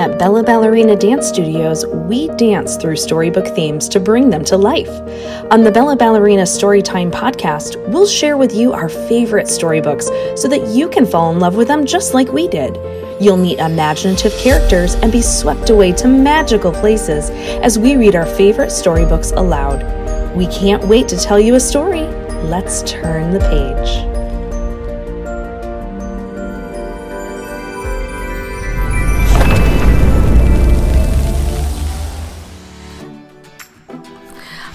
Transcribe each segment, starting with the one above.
At Bella Ballerina Dance Studios, we dance through storybook themes to bring them to life. On the Bella Ballerina Storytime podcast, we'll share with you our favorite storybooks so that you can fall in love with them just like we did. You'll meet imaginative characters and be swept away to magical places as we read our favorite storybooks aloud. We can't wait to tell you a story. Let's turn the page.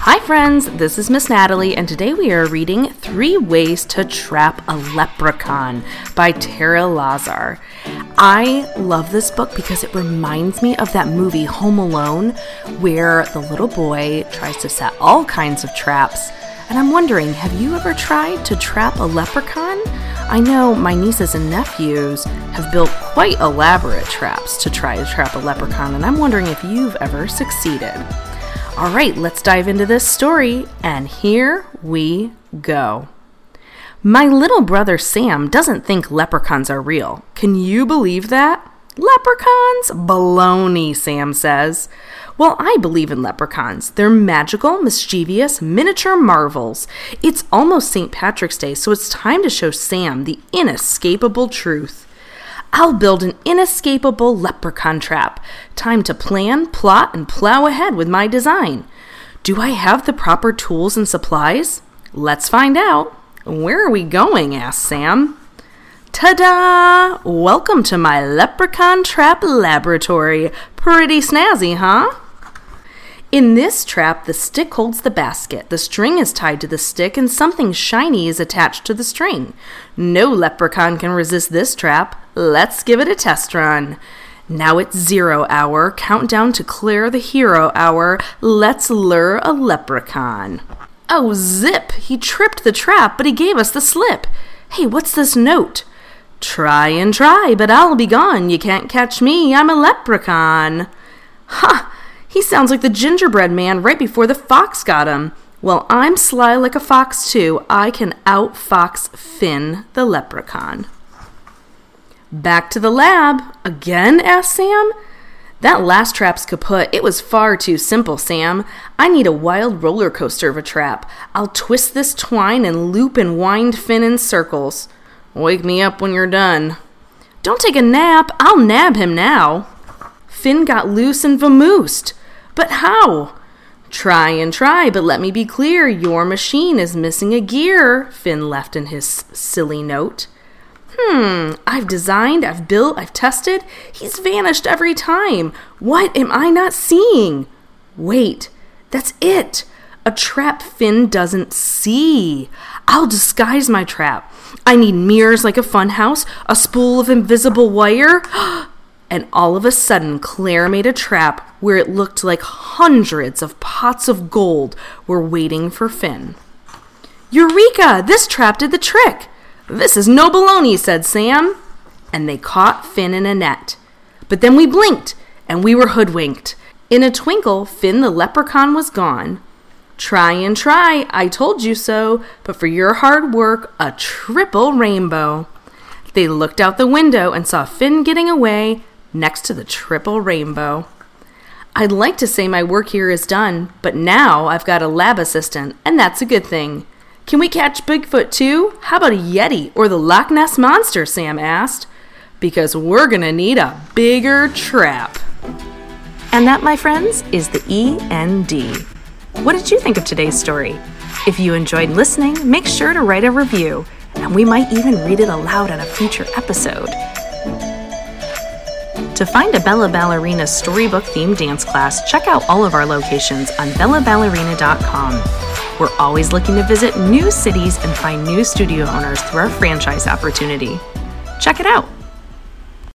Hi, friends, this is Miss Natalie, and today we are reading Three Ways to Trap a Leprechaun by Tara Lazar. I love this book because it reminds me of that movie Home Alone, where the little boy tries to set all kinds of traps. And I'm wondering, have you ever tried to trap a leprechaun? I know my nieces and nephews have built quite elaborate traps to try to trap a leprechaun, and I'm wondering if you've ever succeeded. All right, let's dive into this story, and here we go. My little brother Sam doesn't think leprechauns are real. Can you believe that? Leprechauns? Baloney, Sam says. Well, I believe in leprechauns. They're magical, mischievous, miniature marvels. It's almost St. Patrick's Day, so it's time to show Sam the inescapable truth. I'll build an inescapable leprechaun trap. Time to plan, plot, and plow ahead with my design. Do I have the proper tools and supplies? Let's find out. Where are we going? asked Sam. Ta da! Welcome to my leprechaun trap laboratory. Pretty snazzy, huh? In this trap, the stick holds the basket, the string is tied to the stick, and something shiny is attached to the string. No leprechaun can resist this trap. Let's give it a test run. Now it's zero hour, countdown to clear the hero hour. Let's lure a leprechaun. Oh, zip! He tripped the trap, but he gave us the slip. Hey, what's this note? Try and try, but I'll be gone. You can't catch me, I'm a leprechaun. Ha! He sounds like the gingerbread man right before the fox got him. Well, I'm sly like a fox, too. I can outfox Finn the leprechaun. Back to the lab. Again? asked Sam. That last trap's kaput. It was far too simple, Sam. I need a wild roller coaster of a trap. I'll twist this twine and loop and wind Finn in circles. Wake me up when you're done. Don't take a nap. I'll nab him now. Finn got loose and vamoosed. But how? Try and try, but let me be clear your machine is missing a gear, Finn left in his silly note. Hmm, I've designed, I've built, I've tested. He's vanished every time. What am I not seeing? Wait, that's it. A trap Finn doesn't see. I'll disguise my trap. I need mirrors like a funhouse, a spool of invisible wire. and all of a sudden Claire made a trap where it looked like hundreds of pots of gold were waiting for Finn. Eureka! This trap did the trick! This is no baloney, said Sam. And they caught Finn in a net. But then we blinked, and we were hoodwinked. In a twinkle, Finn the leprechaun was gone. Try and try, I told you so, but for your hard work, a triple rainbow. They looked out the window and saw Finn getting away, next to the triple rainbow. I'd like to say my work here is done, but now I've got a lab assistant, and that's a good thing. Can we catch Bigfoot too? How about a Yeti or the Loch Ness Monster? Sam asked. Because we're gonna need a bigger trap. And that, my friends, is the END. What did you think of today's story? If you enjoyed listening, make sure to write a review, and we might even read it aloud in a future episode. To find a Bella Ballerina storybook themed dance class, check out all of our locations on bellaballerina.com. We're always looking to visit new cities and find new studio owners through our franchise opportunity. Check it out.